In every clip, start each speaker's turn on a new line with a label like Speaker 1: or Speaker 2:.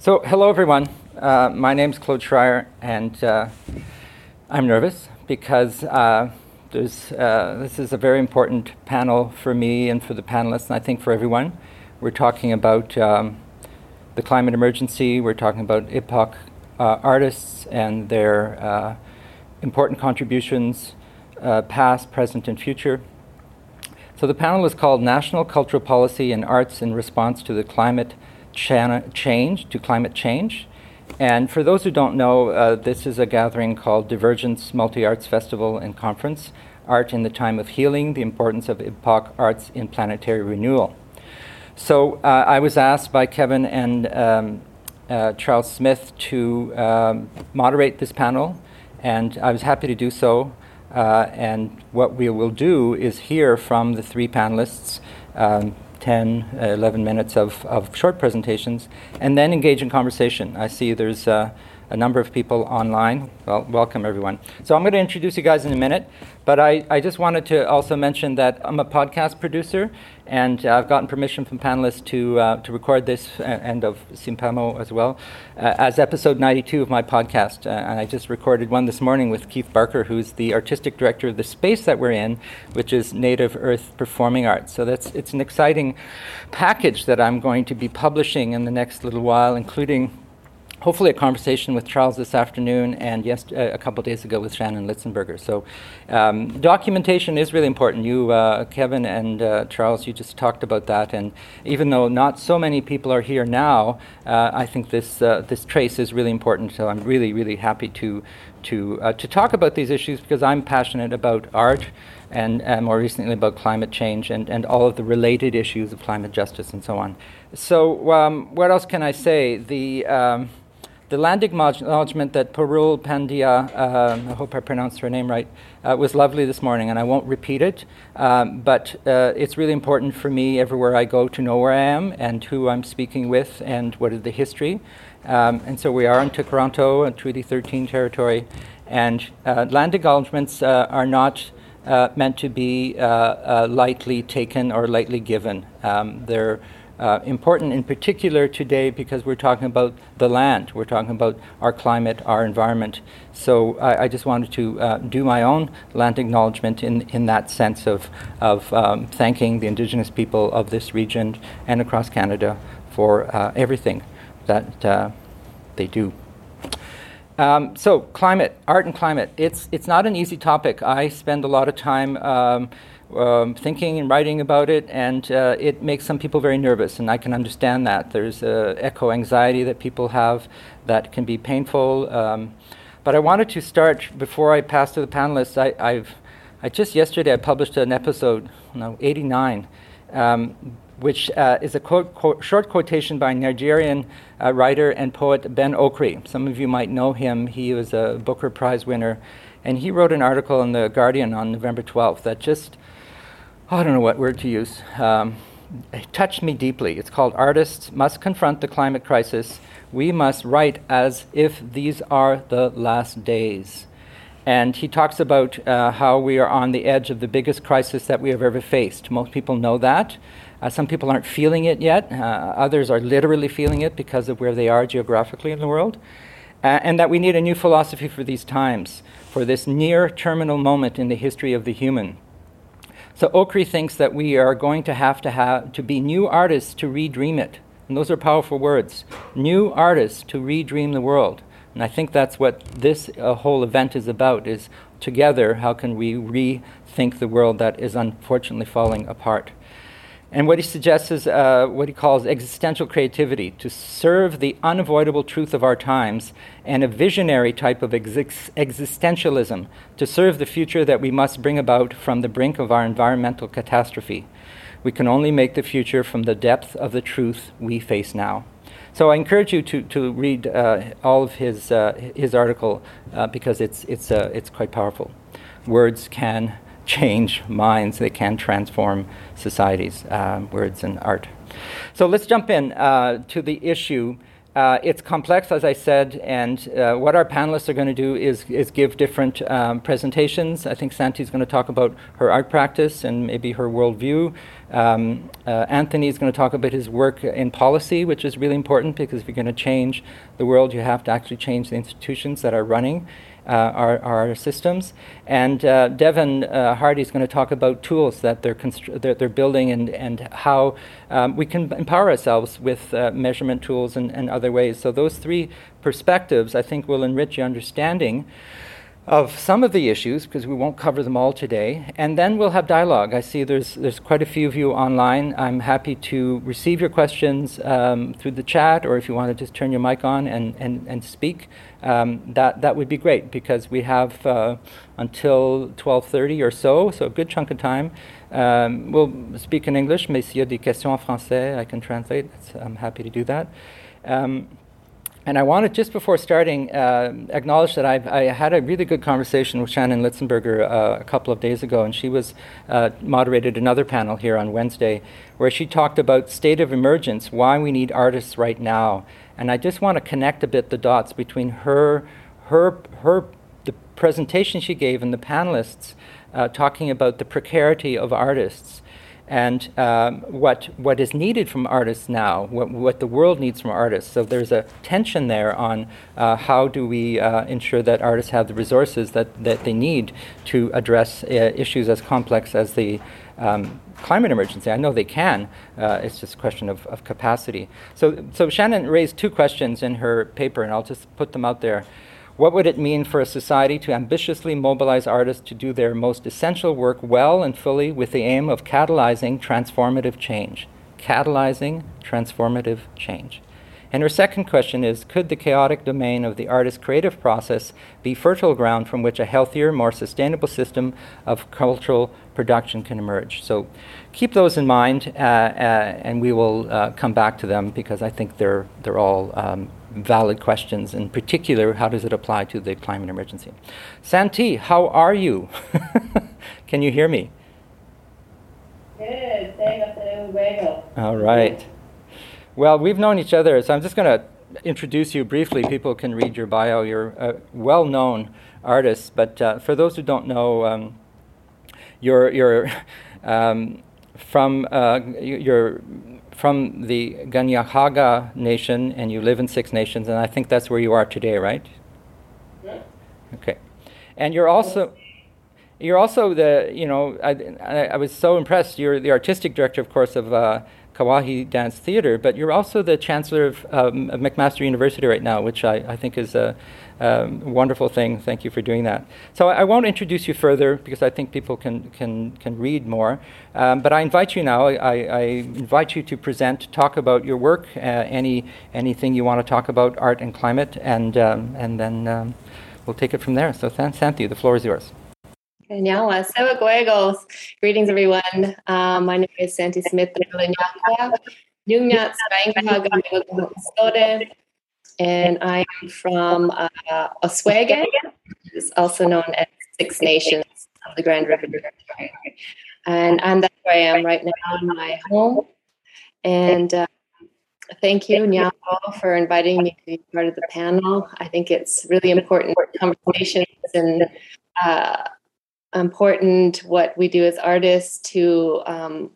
Speaker 1: So, hello everyone. Uh, my name is Claude Schryer, and uh, I'm nervous because uh, uh, this is a very important panel for me and for the panelists, and I think for everyone. We're talking about um, the climate emergency, we're talking about IPOC uh, artists and their uh, important contributions, past, present, and future. So, the panel is called National Cultural Policy and Arts in Response to the Climate change, to climate change. And for those who don't know, uh, this is a gathering called Divergence Multi Arts Festival and Conference Art in the Time of Healing The Importance of IPOC Arts in Planetary Renewal. So uh, I was asked by Kevin and um, uh, Charles Smith to um, moderate this panel, and I was happy to do so. Uh, and what we will do is hear from the three panelists. Um, 10, uh, 11 minutes of, of short presentations, and then engage in conversation. I see there's uh, a number of people online. Well, welcome everyone. So I'm going to introduce you guys in a minute, but I, I just wanted to also mention that I'm a podcast producer, and uh, I've gotten permission from panelists to, uh, to record this uh, and of Simpamo as well uh, as episode 92 of my podcast. Uh, and I just recorded one this morning with Keith Barker, who's the artistic director of the space that we're in, which is Native Earth Performing Arts. So that's it's an exciting package that I'm going to be publishing in the next little while, including hopefully a conversation with Charles this afternoon and yes, uh, a couple days ago with Shannon Litzenberger. So um, documentation is really important. You, uh, Kevin and uh, Charles, you just talked about that. And even though not so many people are here now, uh, I think this, uh, this trace is really important. So I'm really, really happy to, to, uh, to talk about these issues because I'm passionate about art and more recently about climate change and, and all of the related issues of climate justice and so on. So um, what else can I say? The... Um, the land acknowledgement that Parul Pandya, uh, I hope I pronounced her name right, uh, was lovely this morning, and I won't repeat it, um, but uh, it's really important for me everywhere I go to know where I am and who I'm speaking with and what is the history. Um, and so we are in Toronto and Treaty 13 territory, and uh, land acknowledgements uh, are not uh, meant to be lightly taken or lightly given. Um, they're uh, important in particular today because we're talking about the land, we're talking about our climate, our environment. So I, I just wanted to uh, do my own land acknowledgement in, in that sense of, of um, thanking the Indigenous people of this region and across Canada for uh, everything that uh, they do. Um, so climate, art and climate, it's, it's not an easy topic. I spend a lot of time um, um, thinking and writing about it, and uh, it makes some people very nervous, and I can understand that. There's uh, eco anxiety that people have that can be painful. Um, but I wanted to start before I pass to the panelists. I, have I just yesterday I published an episode, no, 89, um, which uh, is a quote, quote, short quotation by Nigerian uh, writer and poet Ben Okri. Some of you might know him. He was a Booker Prize winner. And he wrote an article in The Guardian on November 12th that just I don't know what word to use. Um, it touched me deeply. It's called Artists Must Confront the Climate Crisis. We must write as if these are the last days. And he talks about uh, how we are on the edge of the biggest crisis that we have ever faced. Most people know that. Uh, some people aren't feeling it yet. Uh, others are literally feeling it because of where they are geographically in the world. Uh, and that we need a new philosophy for these times, for this near terminal moment in the history of the human. So Okri thinks that we are going to have to have to be new artists to redream it. And those are powerful words. New artists to redream the world. And I think that's what this uh, whole event is about is together how can we rethink the world that is unfortunately falling apart. And what he suggests is uh, what he calls existential creativity to serve the unavoidable truth of our times and a visionary type of ex- existentialism to serve the future that we must bring about from the brink of our environmental catastrophe. We can only make the future from the depth of the truth we face now. So I encourage you to, to read uh, all of his, uh, his article uh, because it's, it's, uh, it's quite powerful. Words can change minds, they can transform societies, um, words and art. So let's jump in uh, to the issue. Uh, it's complex, as I said, and uh, what our panelists are going to do is, is give different um, presentations. I think Santee is going to talk about her art practice and maybe her worldview. Um, uh, Anthony is going to talk about his work in policy, which is really important because if you're going to change the world, you have to actually change the institutions that are running uh, our, our systems. And uh, Devin uh, Hardy is going to talk about tools that they're, constr- they're, they're, building and, and how um, we can empower ourselves with uh, measurement tools and, and other ways. So, those three perspectives, I think, will enrich your understanding of some of the issues because we won't cover them all today and then we'll have dialogue. I see there's there's quite a few of you online. I'm happy to receive your questions um, through the chat or if you want to just turn your mic on and, and, and speak um, that that would be great because we have uh, until 12:30 or so so a good chunk of time. Um, we'll speak in english mais s'il y a des questions en français i can translate i'm happy to do that. Um, and I wanted, just before starting, uh, acknowledge that I've, I had a really good conversation with Shannon Litzenberger uh, a couple of days ago, and she was uh, moderated another panel here on Wednesday where she talked about state of emergence, why we need artists right now. And I just want to connect a bit the dots between her, her, her, the presentation she gave and the panelists uh, talking about the precarity of artists and um, what what is needed from artists now, what, what the world needs from artists. So there's a tension there on uh, how do we uh, ensure that artists have the resources that, that they need to address uh, issues as complex as the um, climate emergency. I know they can. Uh, it's just a question of, of capacity. So so Shannon raised two questions in her paper, and I'll just put them out there. What would it mean for a society to ambitiously mobilize artists to do their most essential work well and fully with the aim of catalyzing transformative change? Catalyzing transformative change. And her second question is Could the chaotic domain of the artist's creative process be fertile ground from which a healthier, more sustainable system of cultural production can emerge? So keep those in mind, uh, uh, and we will uh, come back to them because I think they're, they're all um, valid questions. In particular, how does it apply to the climate emergency? Santee, how are you? Can you hear me?
Speaker 2: Good.
Speaker 1: All right. Well, we've known each other, so I'm just going to introduce you briefly. People can read your bio. You're a well known artist, but uh, for those who don't know, um, you're, you're um, from uh, you're from the Kahnyen'kehàka nation and you live in Six Nations, and I think that's where you are today, right?
Speaker 2: Yeah.
Speaker 1: Okay. And you're also you're also the you know I, I, I was so impressed. You're the artistic director, of course, of uh, Kaha:wi Dance Theater, but you're also the chancellor of, um, of McMaster University right now, which I, I think is a um, wonderful thing. Thank you for doing that. So I, I, won't introduce you further because I think people can can can read more. Um, but I invite you now. I, I, invite you to present, talk about your work, uh, any anything you want to talk about, art and climate, and um, and then um, we'll take it from there. So Santee, the floor is yours.
Speaker 2: Greetings, everyone. Um, my name is Santee Smith. And I am from uh, Ohsweken, which is also known as Six Nations of the Grand River And, and that's where I am right now in my home. And uh, thank you, Nyako, for inviting me to be part of the panel. I think it's really important conversations and uh, important what we do as artists to um,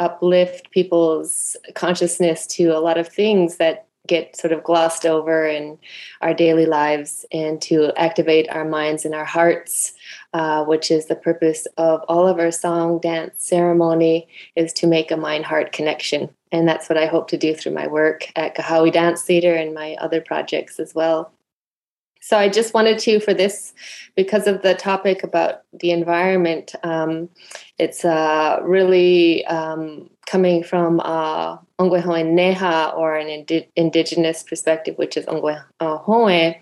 Speaker 2: uplift people's consciousness to a lot of things that get sort of glossed over in our daily lives and to activate our minds and our hearts uh, which is the purpose of all of our song dance ceremony is to make a mind heart connection. And that's what i hope to do through my work at kaha:wi dance theater and my other projects as well. So I just wanted to, for this, because of the topic about the environment, um, it's uh, really um, coming from uh, Neha or an indi- indigenous perspective, which is Onkwehonwe.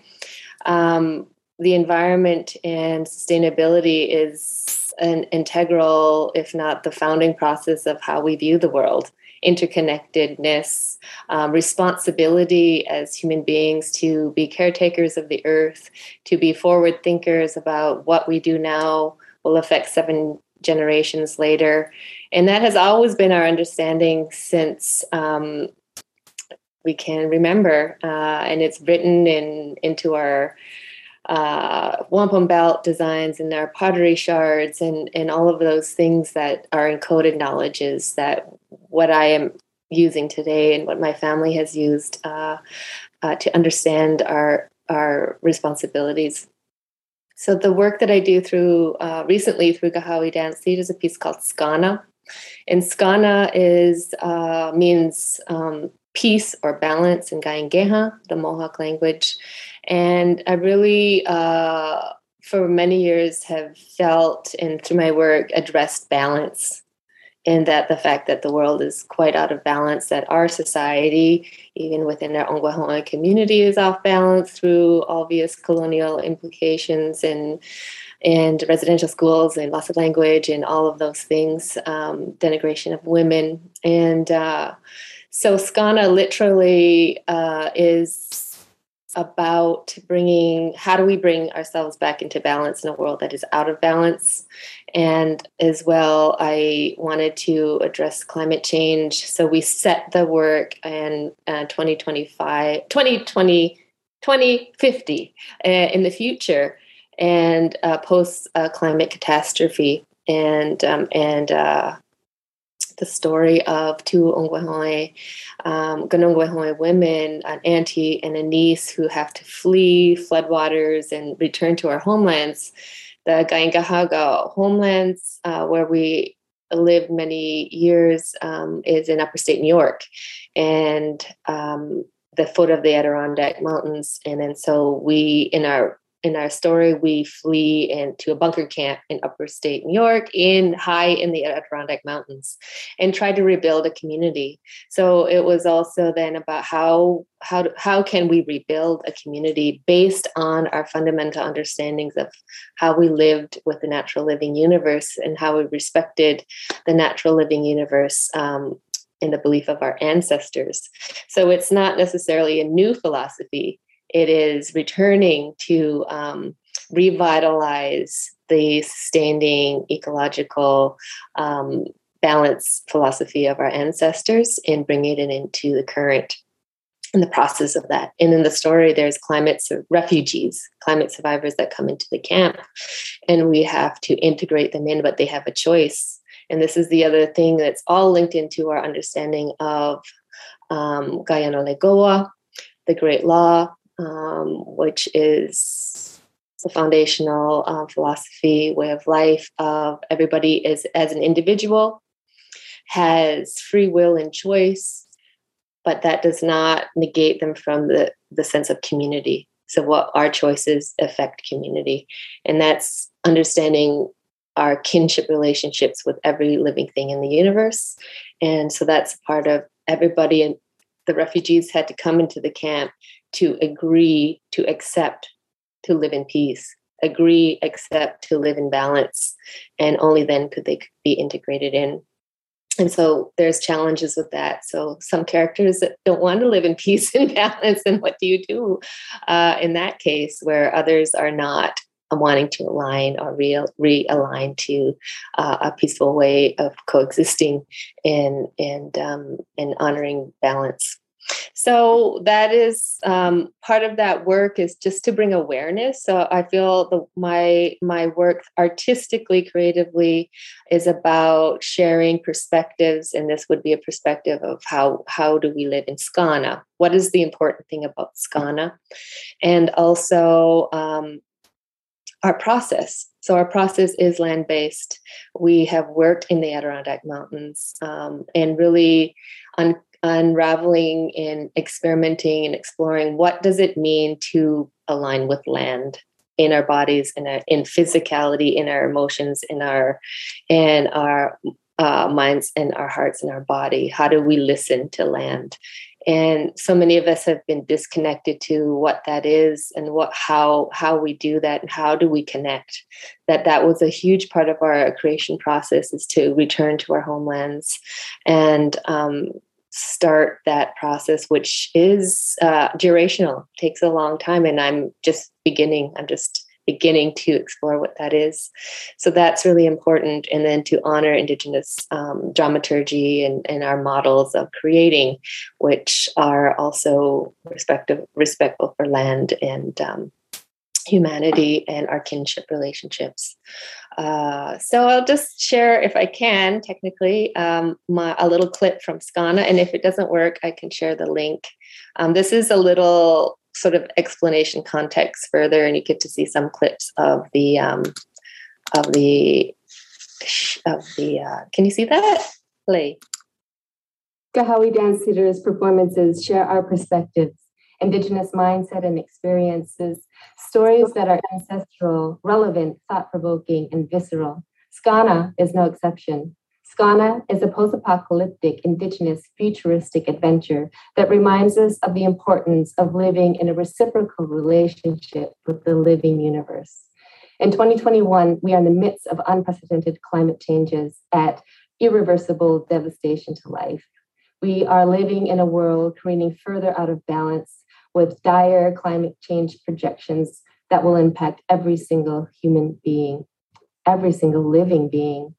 Speaker 2: Um, the environment and sustainability is an integral, if not the founding process of how we view the world interconnectedness, um, responsibility as human beings to be caretakers of the earth, to be forward thinkers about what we do now will affect seven generations later. And that has always been our understanding since um, we can remember, uh, and it's written in into our uh, wampum belt designs and our pottery shards and and all of those things that are encoded knowledges that what I am using today and what my family has used uh, uh, to understand our our responsibilities. So the work that I do through uh, recently through Kaha:wi Dance Theater is a piece called SKéN:NEN, and SKéN:NEN is uh, means um, peace or balance in Kanien'kéha, the Mohawk language. And I really, uh, for many years, have felt and through my work addressed balance. In that the fact that the world is quite out of balance, that our society, even within our Ongwahonga community, is off balance through obvious colonial implications and and residential schools and loss of language and all of those things, um, denigration of women. And uh, so SKéN:NEN literally uh, is about bringing how do we bring ourselves back into balance in a world that is out of balance? And as well i wanted to address climate change. So we set the work in uh, 2025 2020 2050 uh, in the future and uh, post climate catastrophe and um, and uh, the story of two Onkwehonwe, um, women, an auntie and a niece who have to flee floodwaters and return to our homelands. The Kahnyen'kehàka homelands, uh, where we lived many years, um, is in upper-state New York, and um, the foot of the Adirondack Mountains. And then so we, in our in our story, we flee into a bunker camp in upper state New York, in high in the Adirondack Mountains, and try to rebuild a community. So it was also then about how how how can we rebuild a community based on our fundamental understandings of how we lived with the natural living universe and how we respected the natural living universe um, in the belief of our ancestors. So it's not necessarily a new philosophy it is returning to um, revitalize the standing ecological um, balance philosophy of our ancestors and bringing it into the current in the process of that. And in the story, there's climate refugees, climate survivors that come into the camp, and we have to integrate them in, but they have a choice. And this is the other thing that's all linked into our understanding of um, Kayanere'kó:wa, the Great Law, um, which is the foundational um, philosophy, way of life of everybody is as an individual has free will and choice, but that does not negate them from the, the sense of community. So, what our choices affect community, and that's understanding our kinship relationships with every living thing in the universe. And so that's part of everybody the refugees had to come into the camp to agree to accept to live in peace agree accept to live in balance and only then could they be integrated in. And so there's challenges with that. So some characters that don't want to live in peace and balance and what do you do uh, in that case where others are not wanting to align or re- realign to uh, a peaceful way of coexisting and and um, and honoring balance. So that is um, part of that work is just to bring awareness. So i feel the, my my work artistically creatively is about sharing perspectives and this would be a perspective of how how do we live in skana? What is the important thing about skana? And also um, our process. So our process is land based. We have worked in the Adirondack Mountains um, and really un- unraveling and experimenting and exploring what does it mean to align with land in our bodies in our in physicality in our emotions in our in our uh, minds and our hearts and our body. How do we listen to land and so many of us have been disconnected to what that is and what how how we do that and how do we connect that that was a huge part of our creation process is to return to our homelands and um, start that process, which is uh, durational, takes a long time. And I'm just beginning. I'm just beginning to explore what that is. So that's really important. And then to honor Indigenous um, dramaturgy and, and our models of creating, which are also respectful for land and um, humanity and our kinship relationships. Uh, so I'll just share, if I can, technically, um, my, a little clip from SKéN:NEN, and if it doesn't work, I can share the link. Um, this is a little sort of explanation context further, and you get to see some clips of the um, of the of the. Uh, can you see that? Play.
Speaker 3: Kaha:wi Dance Theater's performances share our perspectives, Indigenous mindset and experiences, stories that are ancestral, relevant, thought provoking, and visceral. SKéN:NEN is no exception. SKéN:NEN is a post apocalyptic, indigenous, futuristic adventure that reminds us of the importance of living in a reciprocal relationship with the living universe. In 2021, we are in the midst of unprecedented climate changes at irreversible devastation to life. We are living in a world careening further out of balance with dire climate change projections that will impact every single human being, every single living being.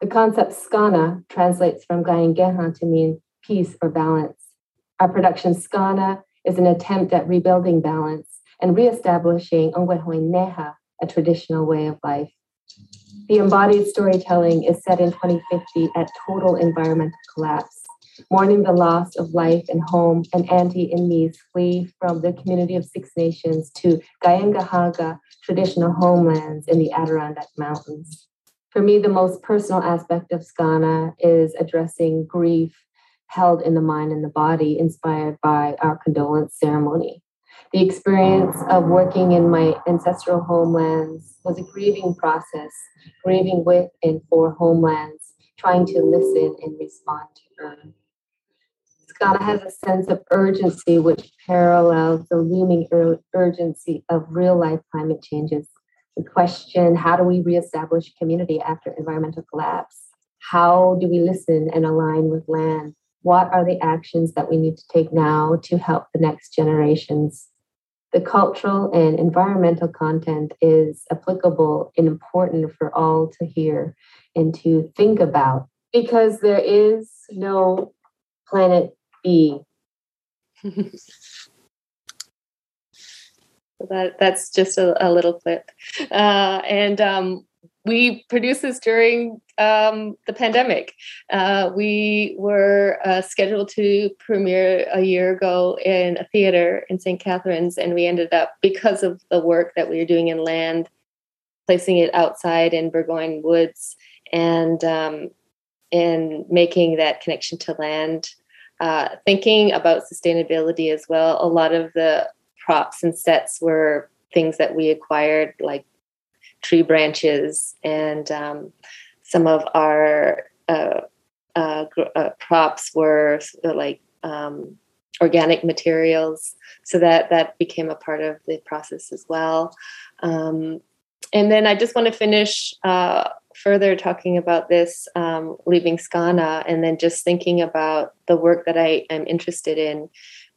Speaker 3: The concept skana translates from Gayangehan to mean peace or balance. Our production SKéN:NEN is an attempt at rebuilding balance and reestablishing Onkwehonwe'neha, a traditional way of life. The embodied storytelling is set in 2050 at total environmental collapse mourning the loss of life and home, and Auntie and me flee from the community of Six Nations to Kahnyen'kehàka traditional homelands in the Adirondack Mountains. For me, the most personal aspect of SKéN:NEN is addressing grief held in the mind and the body, inspired by our condolence ceremony. The experience of working in my ancestral homelands was a grieving process, grieving with and for homelands, trying to listen and respond to earth. SKéN:NEN has a sense of urgency which parallels the looming ur- urgency of real life climate changes. The question how do we reestablish community after environmental collapse? How do we listen and align with land? What are the actions that we need to take now to help the next generations? The cultural and environmental content is applicable and important for all to hear and to think about because there is no planet be.
Speaker 2: that that's just a, a little clip, uh, and um, we produced this during um, the pandemic. Uh, we were uh, scheduled to premiere a year ago in a theater in St. Catharines, and we ended up because of the work that we were doing in land, placing it outside in Burgoyne Woods, and um, and making that connection to land uh, thinking about sustainability as well. A lot of the props and sets were things that we acquired, like tree branches, and um, some of our uh, uh, uh props were like um, organic materials. So that that became a part of the process as well. Um, and then I just want to finish uh, further talking about this, um, leaving SKéN:NEN, and then just thinking about the work that I am interested in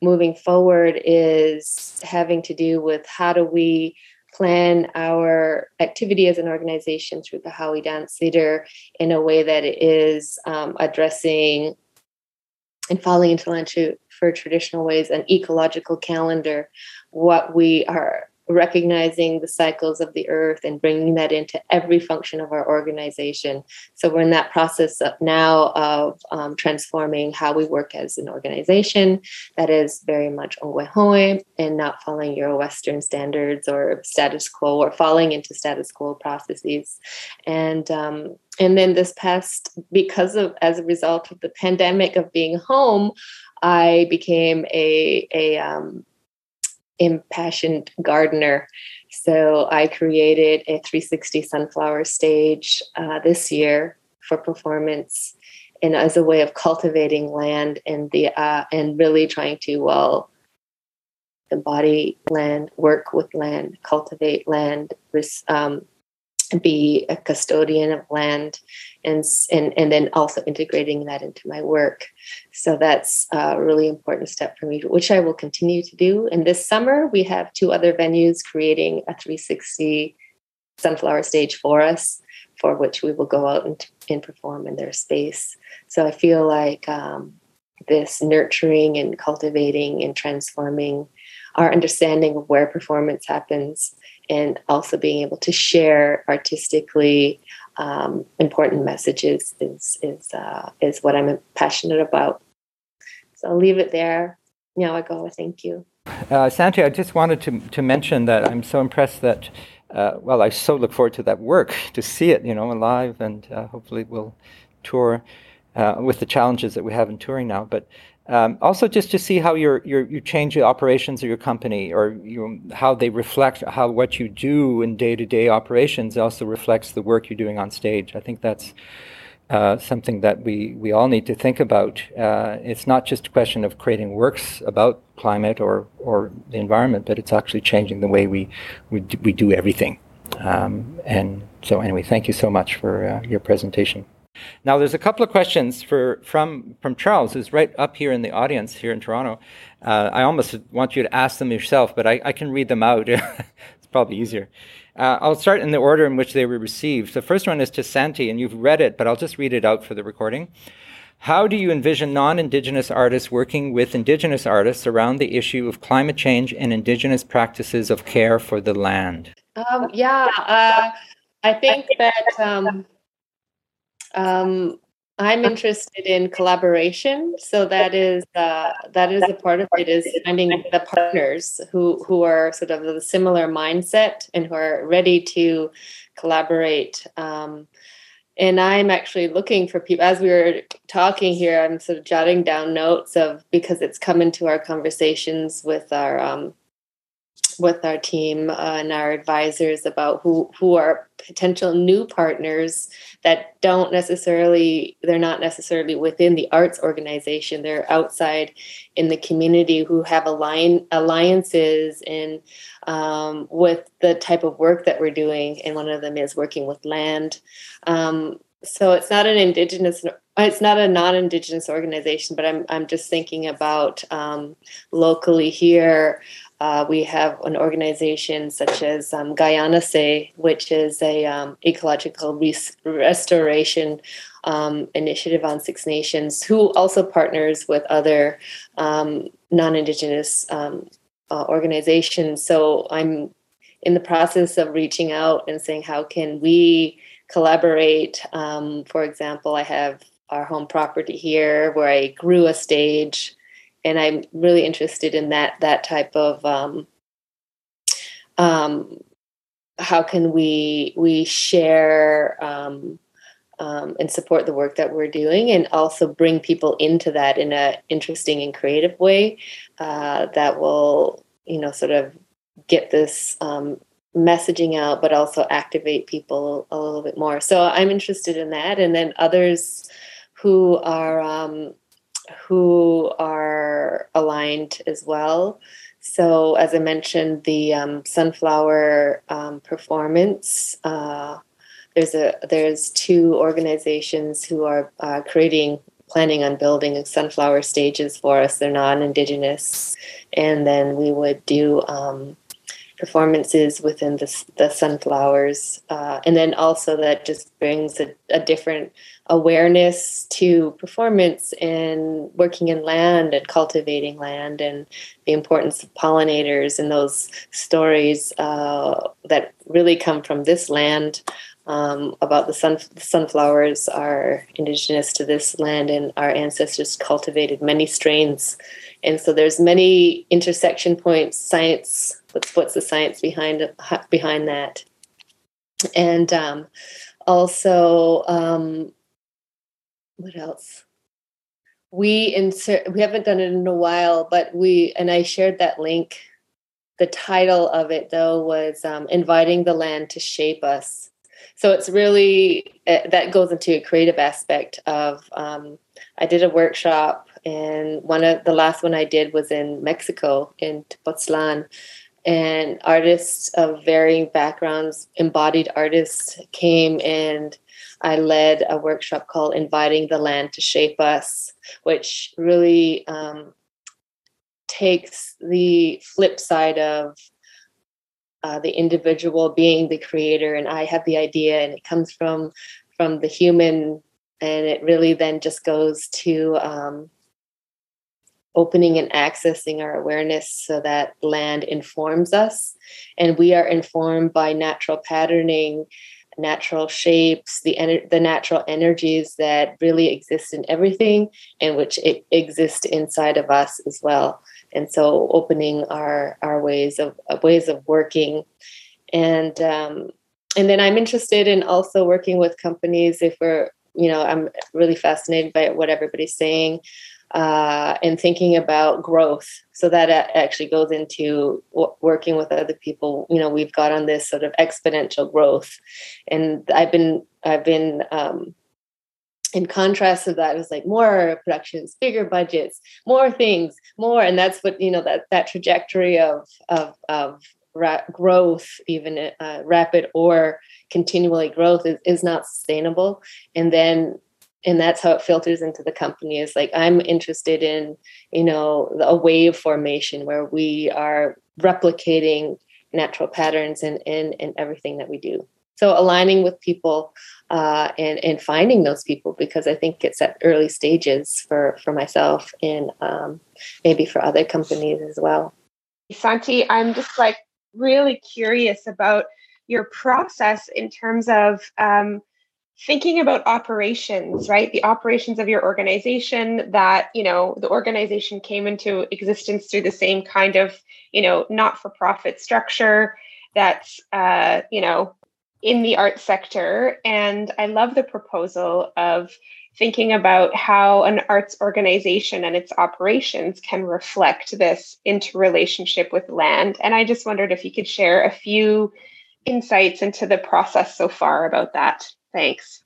Speaker 2: moving forward is having to do with how do we plan our activity as an organization through the Kaha:wi Dance Theater in a way that is um, addressing and falling into line for traditional ways an ecological calendar what we are recognizing the cycles of the earth and bringing that into every function of our organization. So we're in that process of now of um, transforming how we work as an organization that is very much onkwehonwe and not following Euro-Western standards or status quo or falling into status quo processes. And um, and then this past because of as a result of the pandemic of being home, I became a a um, impassioned gardener. So I created a 360 sunflower stage uh, this year for performance, and as a way of cultivating land and the uh, and really trying to well embody land, work with land, cultivate land, um, be a custodian of land and and and then also integrating that into my work. So that's a really important step for me which i will continue to do. And this summer we have two other venues creating a 360 sunflower stage for us for which we will go out and, and perform in their space. So i feel like um, this nurturing and cultivating and transforming our understanding of where performance happens and also being able to share artistically um, important messages is is uh, is what I'm passionate about. So I'll leave it there. Now I go. Thank you.
Speaker 1: Uh, Santee, I just wanted to to mention that I'm so impressed that. Uh, well, I so look forward to that work to see it, you know, live, and uh, hopefully we'll tour uh, with the challenges that we have in touring now. But um, also, just to see how you you change the operations of your company, or you, how they reflect how what you do in day to day operations also reflects the work you're doing on stage. I think that's uh, something that we, we all need to think about. Uh, it's not just a question of creating works about climate or, or the environment, but it's actually changing the way we, we, do, we do everything. Um, and so, anyway, thank you so much for uh, your presentation. Now, there's a couple of questions for, from, from Charles, who's right up here in the audience here in Toronto. Uh, I almost want you to ask them yourself, but I, I can read them out. it's probably easier. Uh, I'll start in the order in which they were received. The first one is to Santee, and you've read it, but I'll just read it out for the recording. How do you envision non Indigenous artists working with Indigenous artists around the issue of climate change and Indigenous practices of care for the land?
Speaker 2: Um, yeah, uh, I think that um, um, I'm interested in collaboration, so that is uh, that is a part of it. Is finding the partners who who are sort of the similar mindset and who are ready to collaborate. Um, and I'm actually looking for people as we were talking here. I'm sort of jotting down notes of because it's come into our conversations with our um, with our team uh, and our advisors about who who are potential new partners that don't necessarily they're not necessarily within the arts organization. They're outside in the community who have align alliances and um, with the type of work that we're doing and one of them is working with land. Um, so it's not an indigenous it's not a non-indigenous organization but i'm, I'm just thinking about um, locally here uh, we have an organization such as um, Kayanase, which is a um, ecological res- restoration um, initiative on Six Nations, who also partners with other um, non-Indigenous um, uh, organizations. So I'm in the process of reaching out and saying, how can we collaborate? Um, for example, I have our home property here where I grew a stage and I'm really interested in that that type of um, um, how can we we share um, um, and support the work that we're doing, and also bring people into that in a interesting and creative way uh, that will you know sort of get this um, messaging out, but also activate people a little bit more. So I'm interested in that, and then others who are um, who are aligned as well. So, as I mentioned, the um, sunflower um, performance. Uh, there's a there's two organizations who are uh, creating planning on building sunflower stages for us. They're non-indigenous, and then we would do um, performances within the, the sunflowers, uh, and then also that just brings a, a different awareness to performance and working in land and cultivating land and the importance of pollinators and those stories uh, that really come from this land um, about the, sun, the sunflowers are indigenous to this land and our ancestors cultivated many strains. And so there's many intersection points science what's what's the science behind behind that? And um, also um, what else? We insert. We haven't done it in a while, but we and I shared that link. The title of it though was um, "Inviting the Land to Shape Us." So it's really uh, that goes into a creative aspect of. Um, I did a workshop, and one of the last one I did was in Mexico in Tepoztlan, and artists of varying backgrounds, embodied artists, came and I led a workshop called Inviting the Land to Shape Us, which really um, takes the flip side of uh, the individual being the creator and i have the idea and it comes from from the human and it really then just goes to um, opening and accessing our awareness so that land informs us and we are informed by natural patterning natural shapes the ener- the natural energies that really exist in everything and which exist inside of us as well. And so opening our our ways of ways of working. And um, and then i'm interested in also working with companies if we're you know i'm really fascinated by what everybody's saying uh, and thinking about growth. So that actually goes into working with other people. You know we've got on this sort of exponential growth. And i've been i've been um, in contrast to that, it was like more productions, bigger budgets, more things, more, and that's what you know that that trajectory of of of ra- growth, even uh, rapid or continually growth, is, is not sustainable. And then, and that's how it filters into the company. Is like I'm interested in you know a wave formation where we are replicating natural patterns in in, in everything that we do. So aligning with people uh, and and finding those people because I think it's at early stages for for myself and um, maybe for other companies as well.
Speaker 4: Santee, I'm just like really curious about your process in terms of um, thinking about operations right the operations of your organization that you know the organization came into existence through the same kind of you know not for profit structure that's uh, you know in the art sector. And I love the proposal of thinking about how an arts organization and its operations can reflect this interrelationship with land. And I just wondered if you could share a few insights into the process so far about that. Thanks.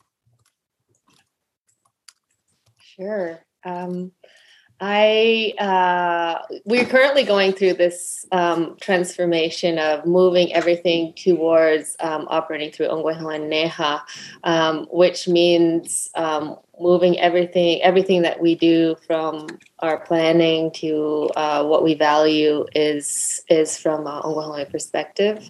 Speaker 2: Sure. Um, I uh, we're currently going through this um, transformation of moving everything towards um, operating through Onkwehonwe'neha, um, which means um, moving everything everything that we do from our planning to uh, what we value is is from a Onkwehonwe perspective,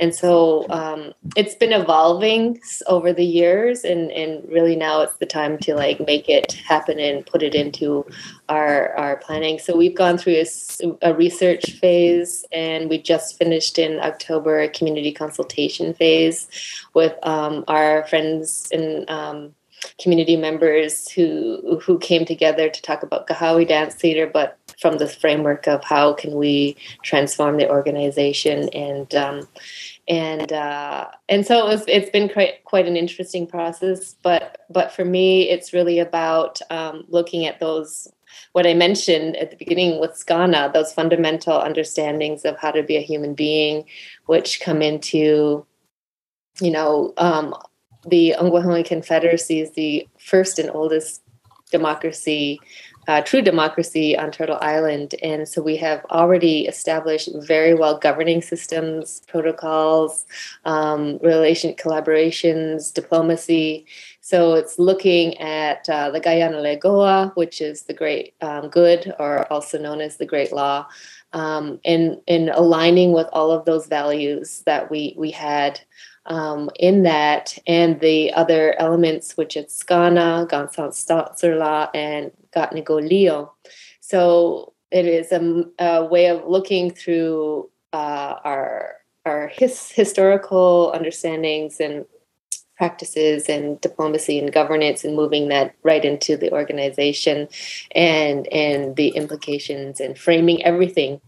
Speaker 2: and so um, it's been evolving over the years, and and really now it's the time to like make it happen and put it into our our planning. So we've gone through a, a research phase, and we just finished in October a community consultation phase with um, our friends and um, community members who who came together to talk about Kaha:wi Dance Theater, but from the framework of how can we transform the organization and um, and uh, and so it was, it's been quite quite an interesting process. But but for me, it's really about um, looking at those what I mentioned at the beginning with SKéN:NEN, those fundamental understandings of how to be a human being, which come into you know um, the Ongwehoan Confederacy is the first and oldest democracy, uh, true democracy on Turtle Island. And so we have already established very well governing systems, protocols, um, relation collaborations, diplomacy. So it's looking at uh, the Kayanere'kó:wa, which is the great um, good, or also known as the Great Law. Um, and, and aligning with all of those values that we, we had um, in that and the other elements, which it's Skana, Gansan Statzerla, and Gatnigo Leo. So it is a, a, way of looking through uh, our our his, historical understandings and practices and diplomacy and governance and moving that right into the organization and and the implications and framing everything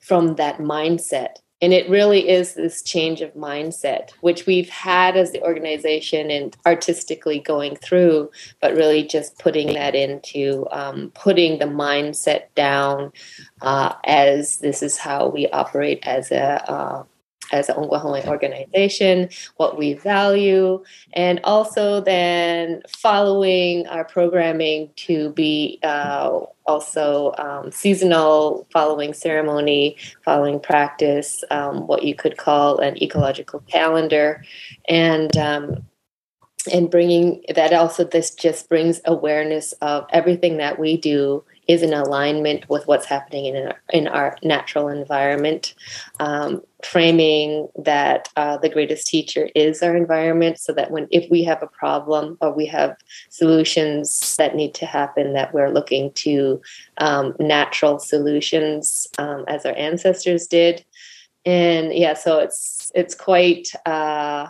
Speaker 2: from that mindset and it really is this change of mindset, which we've had as the organization and artistically going through, but really just putting that into um, putting the mindset down uh, as this is how we operate as a uh, as an Ongwahome organization, what we value, and also then following our programming to be uh, also um, seasonal, following ceremony, following practice, um, what you could call an ecological calendar, and um, and bringing that also this just brings awareness of everything that we do is in alignment with what's happening in our, in our natural environment. Um, framing that uh, the greatest teacher is our environment so that when if we have a problem or we have solutions that need to happen that we're looking to um, natural solutions um, as our ancestors did and yeah so it's it's quite uh,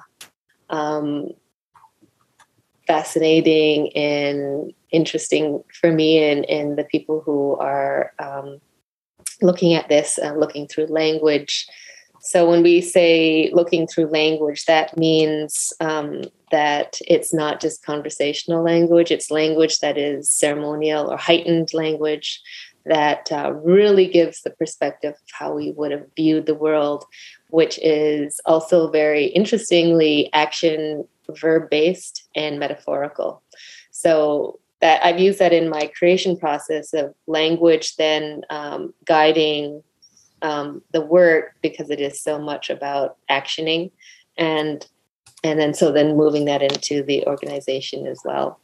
Speaker 2: um, fascinating and interesting for me and, and the people who are um, looking at this and looking through language. So when we say looking through language, that means um, that it's not just conversational language, it's language that is ceremonial or heightened language that uh, really gives the perspective of how we would have viewed the world, which is also very interestingly action verb based and metaphorical. So that I've used that in my creation process of language, then um, guiding um, the work because it is so much about actioning, and and then so then moving that into the organization as well.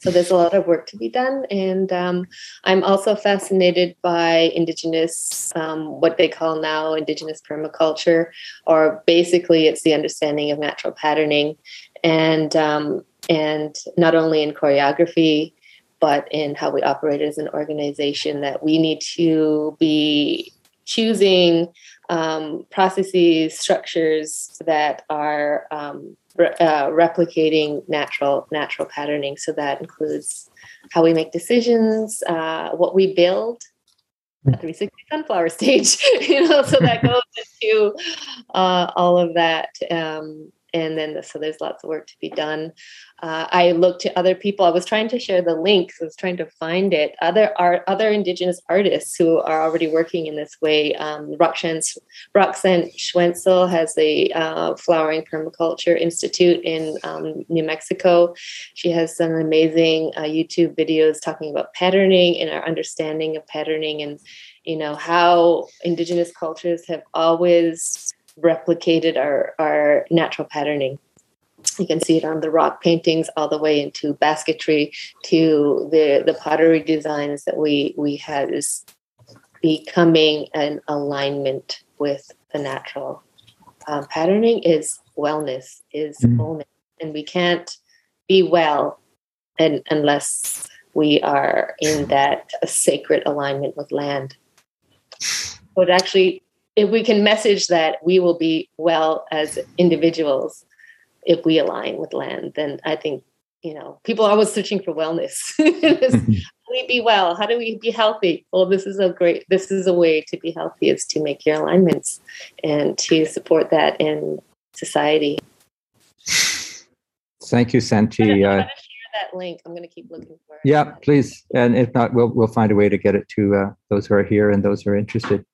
Speaker 2: So there's a lot of work to be done, and um, I'm also fascinated by indigenous, um, what they call now indigenous permaculture, or basically it's the understanding of natural patterning, and um, and not only in choreography but in how we operate as an organization that we need to be choosing um, processes structures that are um, re- uh, replicating natural natural patterning. So that includes how we make decisions uh, what we build at 360 sunflower stage you know so that goes into uh, all of that um, and then so there's lots of work to be done. Uh, i looked to other people. I was trying to share the links. I was trying to find it. Other art other indigenous artists who are already working in this way. Um, roxanne, roxanne swentzell has the uh, flowering permaculture institute in um, new mexico. She has some amazing uh, youtube videos talking about patterning and our understanding of patterning and you know how indigenous cultures have always replicated our, our natural patterning. You can see it on the rock paintings all the way into basketry to the, the pottery designs that we, we had is becoming an alignment with the natural. Um, patterning is wellness, is mm-hmm. wholeness. And we can't be well and, unless we are in that sacred alignment with land. But actually if we can message that we will be well as individuals if we align with land, then I think, you know, people are always searching for wellness. how do we be well? How do we be healthy? Well, this is a great, this is a way to be healthy is to make your alignments and to support that in society.
Speaker 1: Thank you, Santee.
Speaker 2: I'm uh, that link. I'm going to keep looking for it.
Speaker 1: Yeah, please. And if not, we'll we'll find a way to get it to uh, those who are here and those who are interested.